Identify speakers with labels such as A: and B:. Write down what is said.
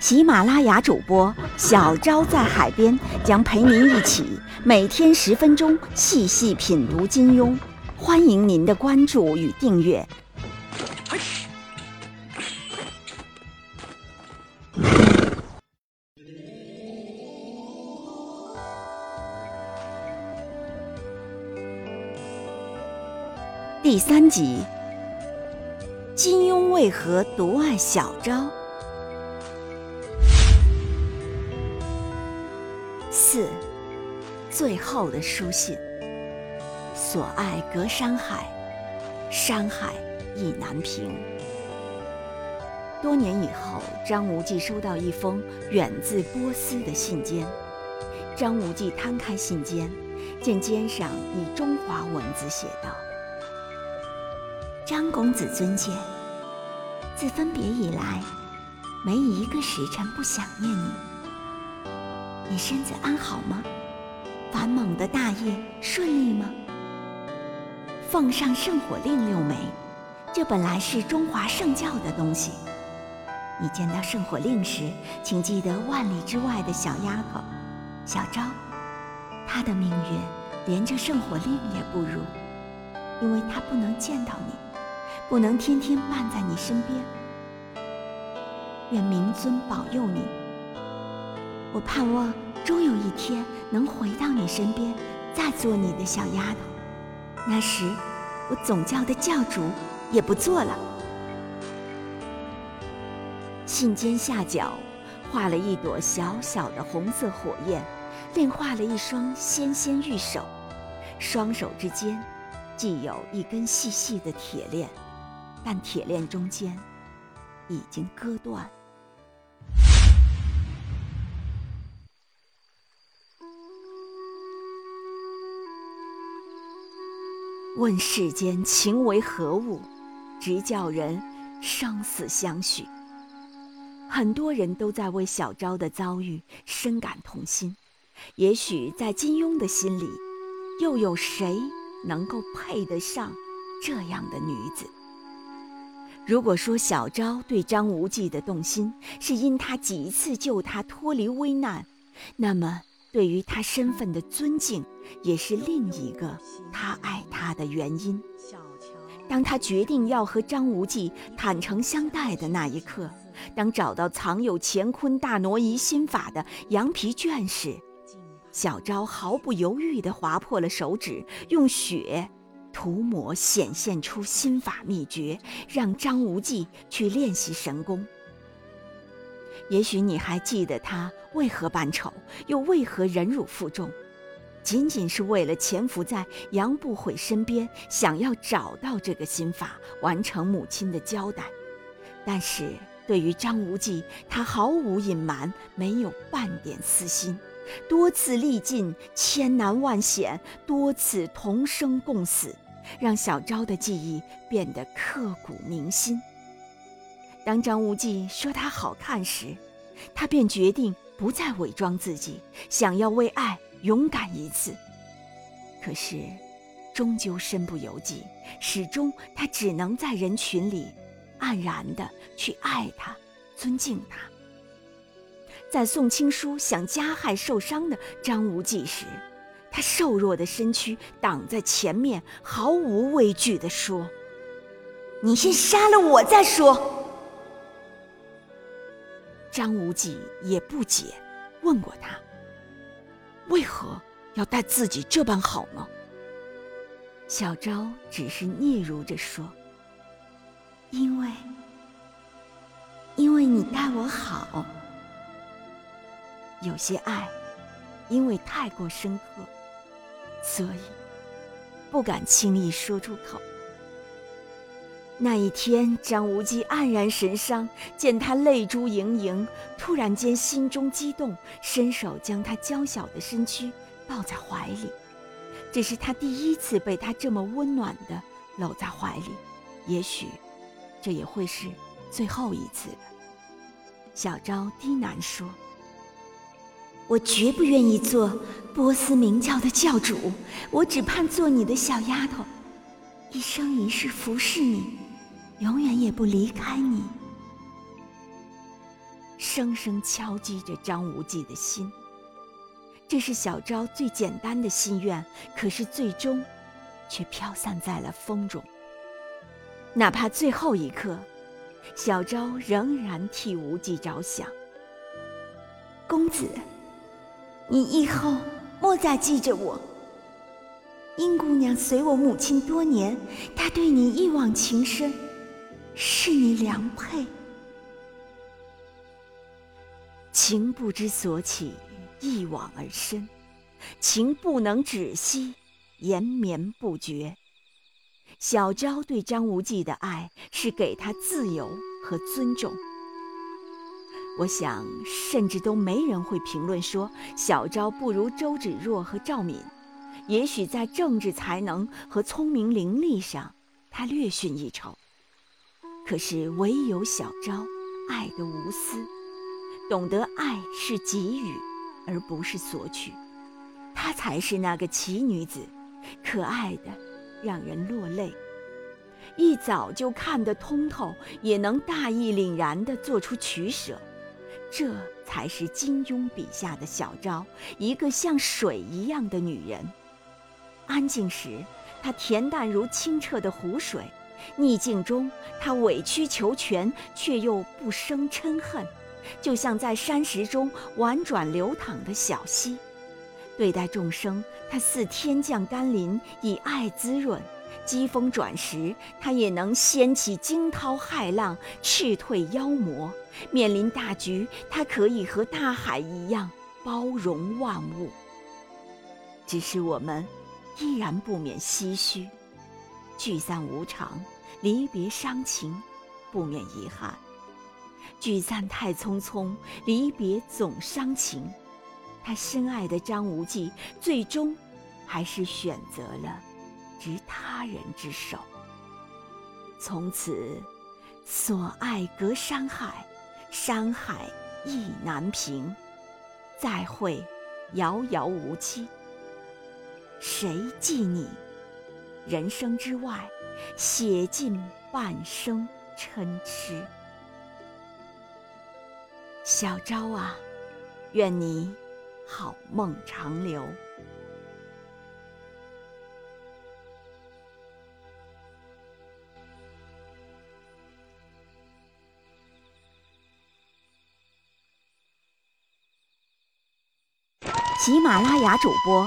A: 喜马拉雅主播小昭在海边将陪您一起每天十分钟细细品读金庸，欢迎您的关注与订阅。第三集，金庸为何独爱小昭？四，最后的书信。所爱隔山海，山海意难平。多年以后，张无忌收到一封远自波斯的信笺。张无忌摊开信笺，见笺上以中华文字写道。张公子尊见，自分别以来，没一个时辰不想念你。你身子安好吗？繁猛的大业顺利吗？奉上圣火令六枚，这本来是中华圣教的东西。你见到圣火令时，请记得万里之外的小丫头小昭，她的命运连着圣火令也不如，因为她不能见到你。不能天天伴在你身边，愿明尊保佑你。我盼望终有一天能回到你身边，再做你的小丫头。那时，我总教的教主也不做了。信笺下角画了一朵小小的红色火焰，另画了一双纤纤玉手，双手之间系有一根细细的铁链。但铁链中间已经割断。问世间情为何物，直叫人生死相许。很多人都在为小昭的遭遇深感痛心。也许在金庸的心里，又有谁能够配得上这样的女子？如果说小昭对张无忌的动心是因他几次救他脱离危难，那么对于他身份的尊敬也是另一个他爱他的原因。当他决定要和张无忌坦诚相待的那一刻，当找到藏有乾坤大挪移心法的羊皮卷时，小昭毫不犹豫地划破了手指，用血。涂抹显现出心法秘诀，让张无忌去练习神功。也许你还记得他为何扮丑，又为何忍辱负重，仅仅是为了潜伏在杨不悔身边，想要找到这个心法，完成母亲的交代。但是对于张无忌，他毫无隐瞒，没有半点私心，多次历尽千难万险，多次同生共死。让小昭的记忆变得刻骨铭心。当张无忌说她好看时，他便决定不再伪装自己，想要为爱勇敢一次。可是，终究身不由己，始终他只能在人群里，黯然的去爱他，尊敬他。在宋青书想加害受伤的张无忌时，他瘦弱的身躯挡在前面，毫无畏惧地说：“你先杀了我再说。”张无忌也不解，问过他：“为何要待自己这般好呢？”小昭只是嗫嚅着说：“因为，因为你待我好。有些爱，因为太过深刻。”所以，不敢轻易说出口。那一天，张无忌黯然神伤，见他泪珠盈盈，突然间心中激动，伸手将他娇小的身躯抱在怀里。这是他第一次被他这么温暖的搂在怀里，也许这也会是最后一次了。小昭低喃说：“我绝不愿意做波斯明教的教主，我只盼做你的小丫头，一生一世服侍你。”永远也不离开你，声声敲击着张无忌的心。这是小昭最简单的心愿，可是最终却飘散在了风中。哪怕最后一刻，小昭仍然替无忌着想。公子，你以后莫再记着我。殷姑娘随我母亲多年，她对你一往情深。是你良配，情不知所起，一往而深，情不能止息，延绵不绝。小昭对张无忌的爱是给他自由和尊重。我想，甚至都没人会评论说小昭不如周芷若和赵敏。也许在政治才能和聪明伶俐上，他略逊一筹。可是唯有小昭，爱的无私，懂得爱是给予，而不是索取，她才是那个奇女子，可爱的让人落泪。一早就看得通透，也能大义凛然地做出取舍，这才是金庸笔下的小昭，一个像水一样的女人。安静时，她恬淡如清澈的湖水。逆境中，他委曲求全，却又不生嗔恨，就像在山石中婉转流淌的小溪。对待众生，他似天降甘霖，以爱滋润；疾风转时，他也能掀起惊涛骇浪，斥退妖魔。面临大局，他可以和大海一样包容万物。只是我们依然不免唏嘘，聚散无常。离别伤情，不免遗憾；聚散太匆匆，离别总伤情。他深爱的张无忌，最终还是选择了执他人之手。从此，所爱隔山海，山海亦难平。再会，遥遥无期。谁记你？人生之外。写尽半生嗔痴，小昭啊，愿你好梦长留。喜马拉雅主播